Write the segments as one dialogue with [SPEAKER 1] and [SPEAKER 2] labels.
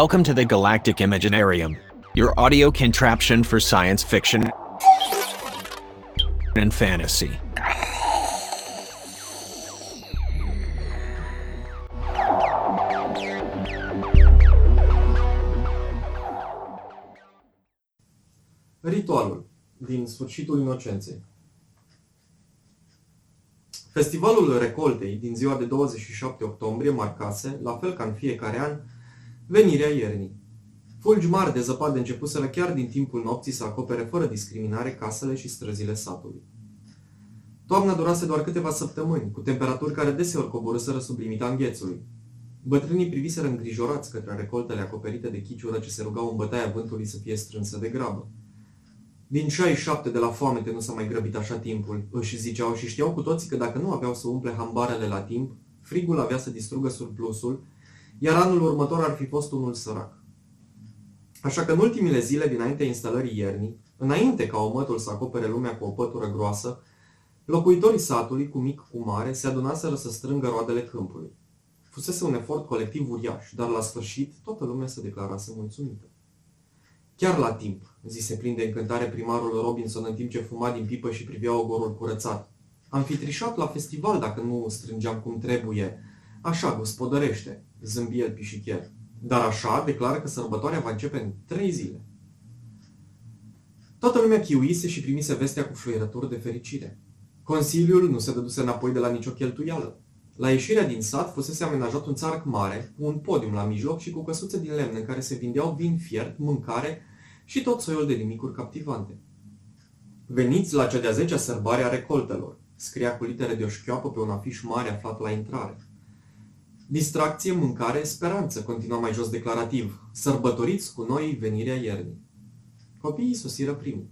[SPEAKER 1] Welcome to the Galactic Imaginarium, your audio contraption for science fiction and fantasy.
[SPEAKER 2] Ritualul din sfârșitul inocenței. Festivalul Recoltei din ziua de 27 octombrie marcase, la fel ca în fiecare an, venirea iernii. Fulgi mari de zăpadă începuseră chiar din timpul nopții să acopere fără discriminare casele și străzile satului. Toamna durase doar câteva săptămâni, cu temperaturi care deseori coborâsără sub limita înghețului. Bătrânii priviseră îngrijorați către recoltele acoperite de chiciură ce se rugau în bătaia vântului să fie strânsă de grabă. Din 67 de la foamete nu s-a mai grăbit așa timpul, își ziceau și știau cu toții că dacă nu aveau să umple hambarele la timp, frigul avea să distrugă surplusul, iar anul următor ar fi fost unul sărac. Așa că în ultimile zile dinaintea instalării iernii, înainte ca omătul să acopere lumea cu o pătură groasă, locuitorii satului, cu mic cu mare, se adunaseră să strângă roadele câmpului. Fusese un efort colectiv uriaș, dar la sfârșit toată lumea se declarase mulțumită. Chiar la timp, zise plin de încântare primarul Robinson în timp ce fuma din pipă și privea ogorul curățat. Am fi trișat la festival dacă nu strângeam cum trebuie. Așa, gospodărește, zâmbi el pișichier. Dar așa declară că sărbătoarea va începe în trei zile. Toată lumea chiuise și primise vestea cu fluierături de fericire. Consiliul nu se dăduse înapoi de la nicio cheltuială. La ieșirea din sat fusese amenajat un țarc mare, cu un podium la mijloc și cu căsuțe din lemn în care se vindeau vin fiert, mâncare și tot soiul de nimicuri captivante. Veniți la cea de-a zecea sărbare a recoltelor, scria cu litere de o șchioapă pe un afiș mare aflat la intrare. Distracție, mâncare, speranță, continua mai jos declarativ. Sărbătoriți cu noi venirea iernii. Copiii sosiră primul.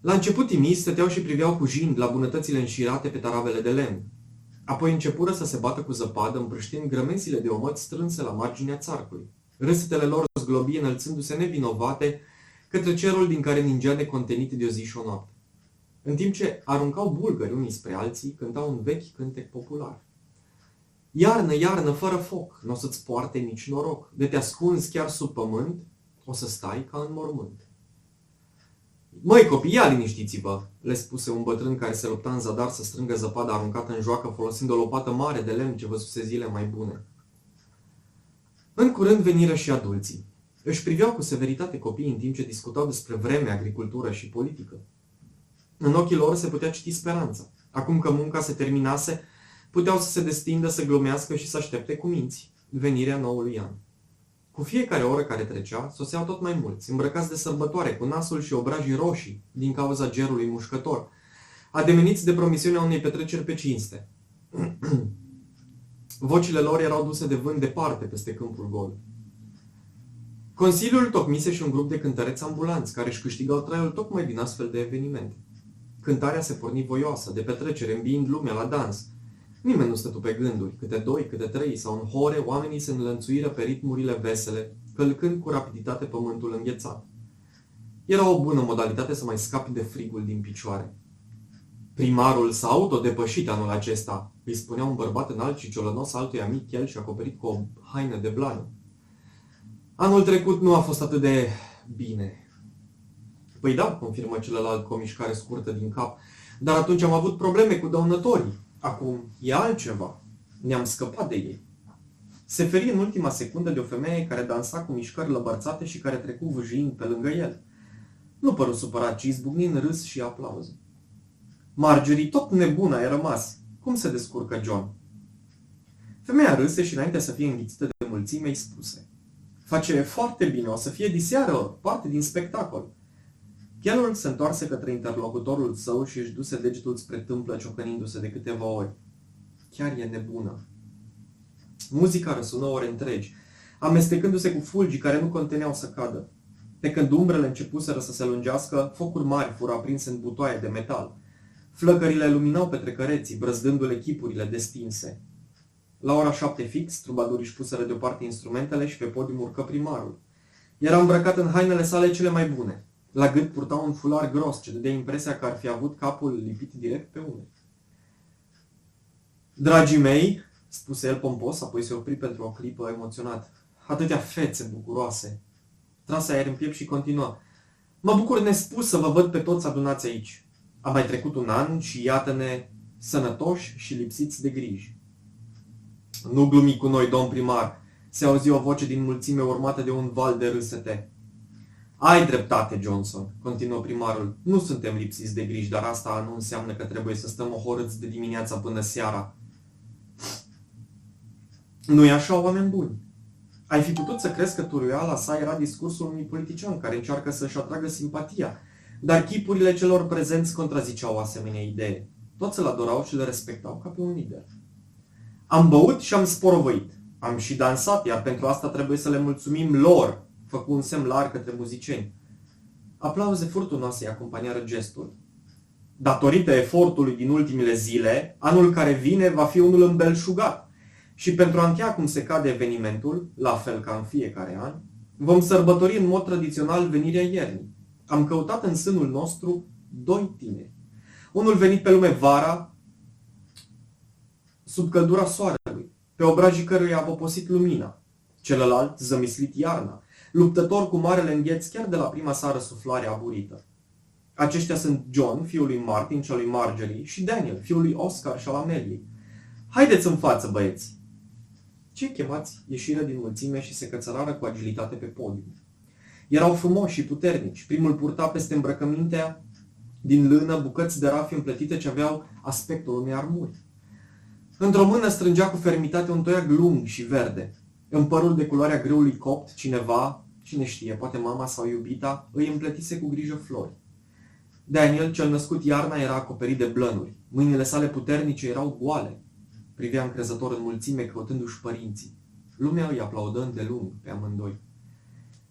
[SPEAKER 2] La început timii stăteau și priveau cu jind la bunătățile înșirate pe taravele de lemn. Apoi începură să se bată cu zăpadă, împrăștind grămezile de omăt strânse la marginea țarcului. Râsetele lor zglobi înălțându-se nevinovate către cerul din care ningea necontenit de o zi și o noapte. În timp ce aruncau bulgări unii spre alții, cântau un vechi cântec popular. Iarnă, iarnă, fără foc, nu o să-ți poarte nici noroc. De te ascunzi chiar sub pământ, o să stai ca în mormânt. Măi copii, ia liniștiți-vă, le spuse un bătrân care se lupta în zadar să strângă zăpada aruncată în joacă folosind o lopată mare de lemn ce văzuse zile mai bune. În curând veniră și adulții. Își priveau cu severitate copiii în timp ce discutau despre vreme, agricultură și politică. În ochii lor se putea citi speranța. Acum că munca se terminase, puteau să se destindă, să glumească și să aștepte cu minți venirea noului an. Cu fiecare oră care trecea, soseau tot mai mulți, îmbrăcați de sărbătoare, cu nasul și obrajii roșii, din cauza gerului mușcător, ademeniți de promisiunea unei petreceri pe cinste. Vocile lor erau duse de vânt departe peste câmpul gol. Consiliul tocmise și un grup de cântăreți ambulanți, care își câștigau traiul tocmai din astfel de evenimente. Cântarea se porni voioasă, de petrecere, îmbiind lumea la dans. Nimeni nu stătu pe gânduri, câte doi, câte trei, sau în hore, oamenii se înlănțuiră pe ritmurile vesele, călcând cu rapiditate pământul înghețat. Era o bună modalitate să mai scapi de frigul din picioare. Primarul s-a autodepășit anul acesta, îi spunea un bărbat înalt și ciolănos altuia mic el și acoperit cu o haină de blană. Anul trecut nu a fost atât de bine. Păi da, confirmă celălalt cu o mișcare scurtă din cap, dar atunci am avut probleme cu dăunătorii. Acum e altceva. Ne-am scăpat de ei. Se feri în ultima secundă de o femeie care dansa cu mișcări lăbărțate și care trecu vâjind pe lângă el. Nu păru supărat, ci izbucni în râs și aplauze. Marjorie, tot nebună ai rămas. Cum se descurcă John? Femeia râse și înainte să fie înghițită de mulțime, îi spuse. Face foarte bine, o să fie diseară, parte din spectacol. Chelul se întoarse către interlocutorul său și își duse degetul spre tâmplă ciocănindu-se de câteva ori. Chiar e nebună. Muzica răsună ore întregi, amestecându-se cu fulgii care nu conteneau să cadă. Pe când umbrele începuseră să se lungească, focuri mari fură aprinse în butoaie de metal. Flăcările luminau trecăreții, brăzdându-le chipurile destinse. La ora șapte fix, trubadurii își puseră deoparte instrumentele și pe podium urcă primarul. Era îmbrăcat în hainele sale cele mai bune. La gât purta un fular gros, ce dădea impresia că ar fi avut capul lipit direct pe umeri. Dragii mei, spuse el pompos, apoi se opri pentru o clipă emoționat. atâtea fețe bucuroase. Trase aer în piept și continuă. Mă bucur nespus să vă văd pe toți adunați aici. A mai trecut un an și iată-ne sănătoși și lipsiți de griji. Nu glumi cu noi, domn primar, se auzi o voce din mulțime urmată de un val de râsete. Ai dreptate, Johnson, continuă primarul. Nu suntem lipsiți de griji, dar asta nu înseamnă că trebuie să stăm ohorâți de dimineața până seara. Nu e așa, oameni buni. Ai fi putut să crezi că turuiala sa era discursul unui politician care încearcă să-și atragă simpatia, dar chipurile celor prezenți contraziceau o asemenea idee. Toți îl adorau și le respectau ca pe un lider. Am băut și am sporovăit. Am și dansat, iar pentru asta trebuie să le mulțumim lor, făcu un semn larg către muzicieni. Aplauze furtunoase îi acompaniară gestul. Datorită efortului din ultimele zile, anul care vine va fi unul îmbelșugat. Și pentru a încheia cum se cade evenimentul, la fel ca în fiecare an, vom sărbători în mod tradițional venirea iernii. Am căutat în sânul nostru doi tineri. Unul venit pe lume vara, sub căldura soarelui, pe obrajii căruia a poposit lumina. Celălalt, zămislit iarna, luptător cu marele îngheț chiar de la prima sară suflare aburită. Aceștia sunt John, fiul lui Martin și al lui Marjorie, și Daniel, fiul lui Oscar și al Ameliei. Haideți în față, băieți! Cei chemați ieșiră din mulțime și se cățărară cu agilitate pe podium. Erau frumoși și puternici. Primul purta peste îmbrăcămintea din lână bucăți de rafi împletite ce aveau aspectul unei armuri. Într-o mână strângea cu fermitate un toiac lung și verde. În părul de culoarea grâului copt, cineva, cine știe, poate mama sau iubita, îi împletise cu grijă flori. Daniel, cel născut iarna, era acoperit de blănuri. Mâinile sale puternice erau goale. Privea încrezător în mulțime, căutându-și părinții. Lumea îi aplaudă îndelung pe amândoi.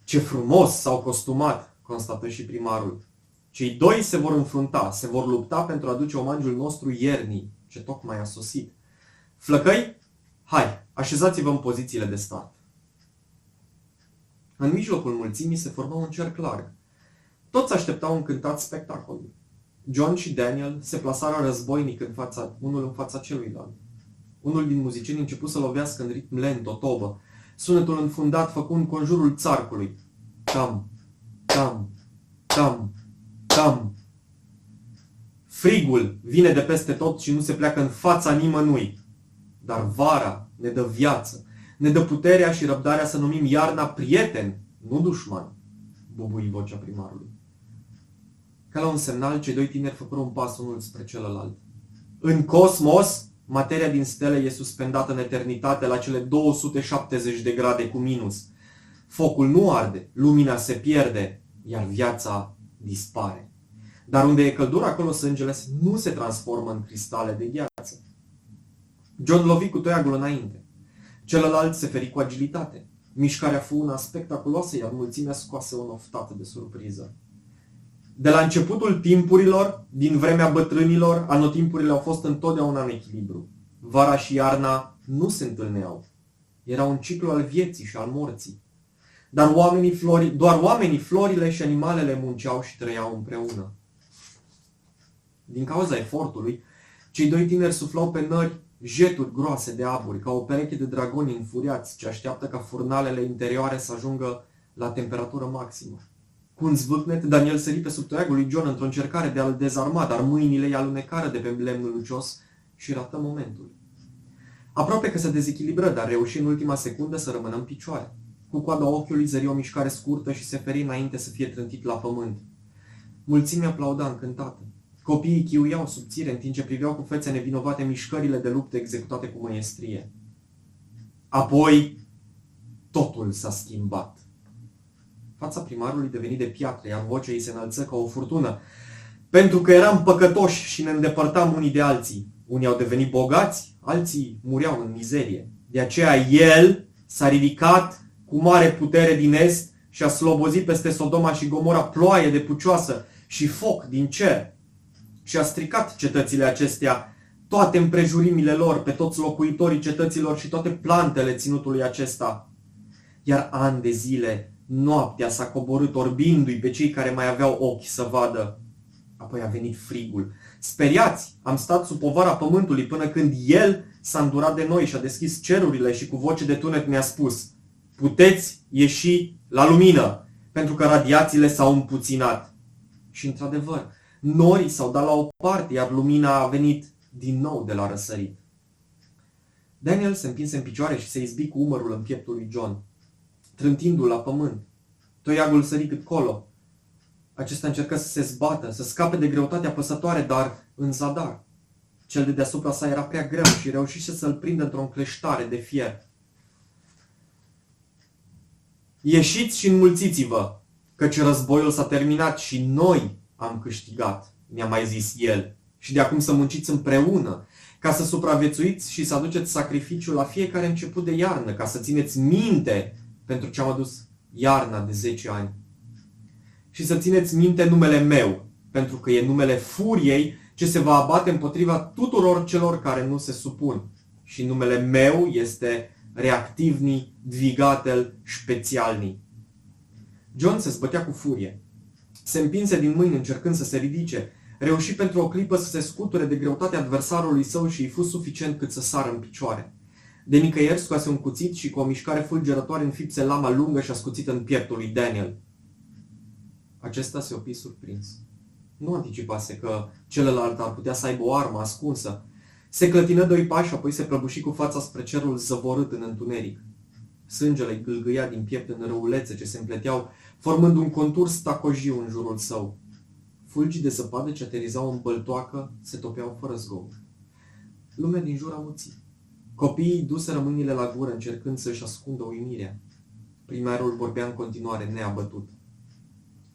[SPEAKER 2] Ce frumos s-au costumat, constată și primarul. Cei doi se vor înfrunta, se vor lupta pentru a aduce omagiul nostru iernii, ce tocmai a sosit. Flăcăi, hai, așezați-vă în pozițiile de start. În mijlocul mulțimii se forma un cerc larg. Toți așteptau încântat spectacolul. John și Daniel se plasară războinic în fața, unul în fața celuilalt. Unul din muzicieni început să lovească în ritm lent o tobă. Sunetul înfundat făcând conjurul țarcului. Tam, tam, tam, tam. Frigul vine de peste tot și nu se pleacă în fața nimănui. Dar vara ne dă viață, ne dă puterea și răbdarea să numim iarna prieten, nu dușman, bubui vocea primarului. Ca la un semnal, cei doi tineri făcură un pas unul spre celălalt. În cosmos, materia din stele e suspendată în eternitate la cele 270 de grade cu minus. Focul nu arde, lumina se pierde, iar viața dispare. Dar unde e căldură, acolo sângele nu se transformă în cristale de gheață. John lovi cu toiagul înainte. Celălalt se feri cu agilitate. Mișcarea fu una spectaculoasă, iar mulțimea scoase o noftată de surpriză. De la începutul timpurilor, din vremea bătrânilor, anotimpurile au fost întotdeauna în echilibru. Vara și iarna nu se întâlneau. Era un ciclu al vieții și al morții. Dar oamenii flori, doar oamenii, florile și animalele munceau și trăiau împreună. Din cauza efortului, cei doi tineri suflau pe nări jeturi groase de aburi, ca o pereche de dragoni înfuriați ce așteaptă ca furnalele interioare să ajungă la temperatură maximă. Cu un zvâcnet, Daniel sări pe sub toiagul lui John într-o încercare de a-l dezarma, dar mâinile i alunecară de pe lemnul lucios și rată momentul. Aproape că se dezechilibră, dar reuși în ultima secundă să rămână în picioare. Cu coada ochiului zări o mișcare scurtă și se feri înainte să fie trântit la pământ. Mulțimea aplauda încântată. Copiii chiuiau subțire în timp ce priveau cu fețe nevinovate mișcările de luptă executate cu măiestrie. Apoi, totul s-a schimbat. Fața primarului deveni de piatră, iar vocea ei se înălță ca o furtună. Pentru că eram păcătoși și ne îndepărtam unii de alții. Unii au devenit bogați, alții mureau în mizerie. De aceea el s-a ridicat cu mare putere din est și a slobozit peste Sodoma și Gomora ploaie de pucioasă și foc din cer și a stricat cetățile acestea, toate împrejurimile lor, pe toți locuitorii cetăților și toate plantele ținutului acesta. Iar ani de zile, noaptea s-a coborât orbindu-i pe cei care mai aveau ochi să vadă. Apoi a venit frigul. Speriați, am stat sub povara pământului până când el s-a îndurat de noi și a deschis cerurile și cu voce de tunet mi-a spus puteți ieși la lumină, pentru că radiațiile s-au împuținat. Și într-adevăr, norii s-au dat la o parte, iar lumina a venit din nou de la răsărit. Daniel se împinse în picioare și se izbi cu umărul în pieptul lui John, trântindu-l la pământ. Toiagul sări cât colo. Acesta încercă să se zbată, să scape de greutatea păsătoare, dar în zadar. Cel de deasupra sa era prea greu și reușise să-l prindă într-o încleștare de fier. Ieșiți și înmulțiți-vă, căci războiul s-a terminat și noi am câștigat, mi-a mai zis el. Și de acum să munciți împreună, ca să supraviețuiți și să aduceți sacrificiul la fiecare început de iarnă, ca să țineți minte pentru ce am adus iarna de 10 ani. Și să țineți minte numele meu, pentru că e numele furiei ce se va abate împotriva tuturor celor care nu se supun. Și numele meu este reactivni dvigatel specialni. John se zbătea cu furie. Se împinse din mâini încercând să se ridice. Reuși pentru o clipă să se scuture de greutatea adversarului său și îi fu suficient cât să sară în picioare. De nicăieri scoase un cuțit și cu o mișcare fulgerătoare înfipse lama lungă și ascuțită în pieptul lui Daniel. Acesta se opi surprins. Nu anticipase că celălalt ar putea să aibă o armă ascunsă. Se clătină doi pași, apoi se prăbuși cu fața spre cerul zăvorât în întuneric. Sângele gâlgâia din piept în răulețe ce se împleteau, formând un contur stacojiu în jurul său. Fulgii de zăpadă ce aterizau în băltoacă se topeau fără zgomot. Lumea din jur amuții. Copiii duseră mâinile la gură încercând să-și ascundă uimirea. Primarul vorbea în continuare neabătut.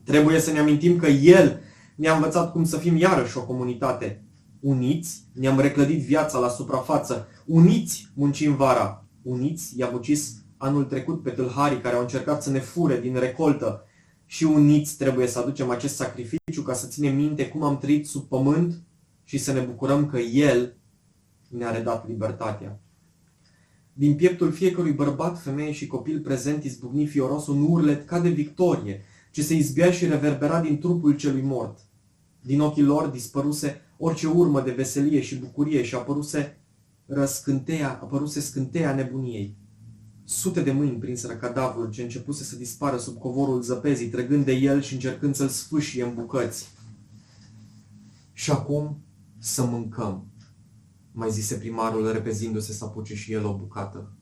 [SPEAKER 2] Trebuie să ne amintim că el ne-a învățat cum să fim iarăși o comunitate. Uniți, ne-am reclădit viața la suprafață. Uniți, muncim vara. Uniți, i-am ucis anul trecut pe tâlharii care au încercat să ne fure din recoltă. Și uniți trebuie să aducem acest sacrificiu ca să ținem minte cum am trăit sub pământ și să ne bucurăm că El ne-a redat libertatea. Din pieptul fiecărui bărbat, femeie și copil prezent izbucni fioros un urlet ca de victorie, ce se izbea și reverbera din trupul celui mort. Din ochii lor dispăruse orice urmă de veselie și bucurie și apăruse răscânteia, apăruse scânteia nebuniei. Sute de mâini prinseră cadavrul ce începuse să dispară sub covorul zăpezii, trăgând de el și încercând să-l sfâșie în bucăți. Și acum să mâncăm, mai zise primarul repezindu-se să apuce și el o bucată.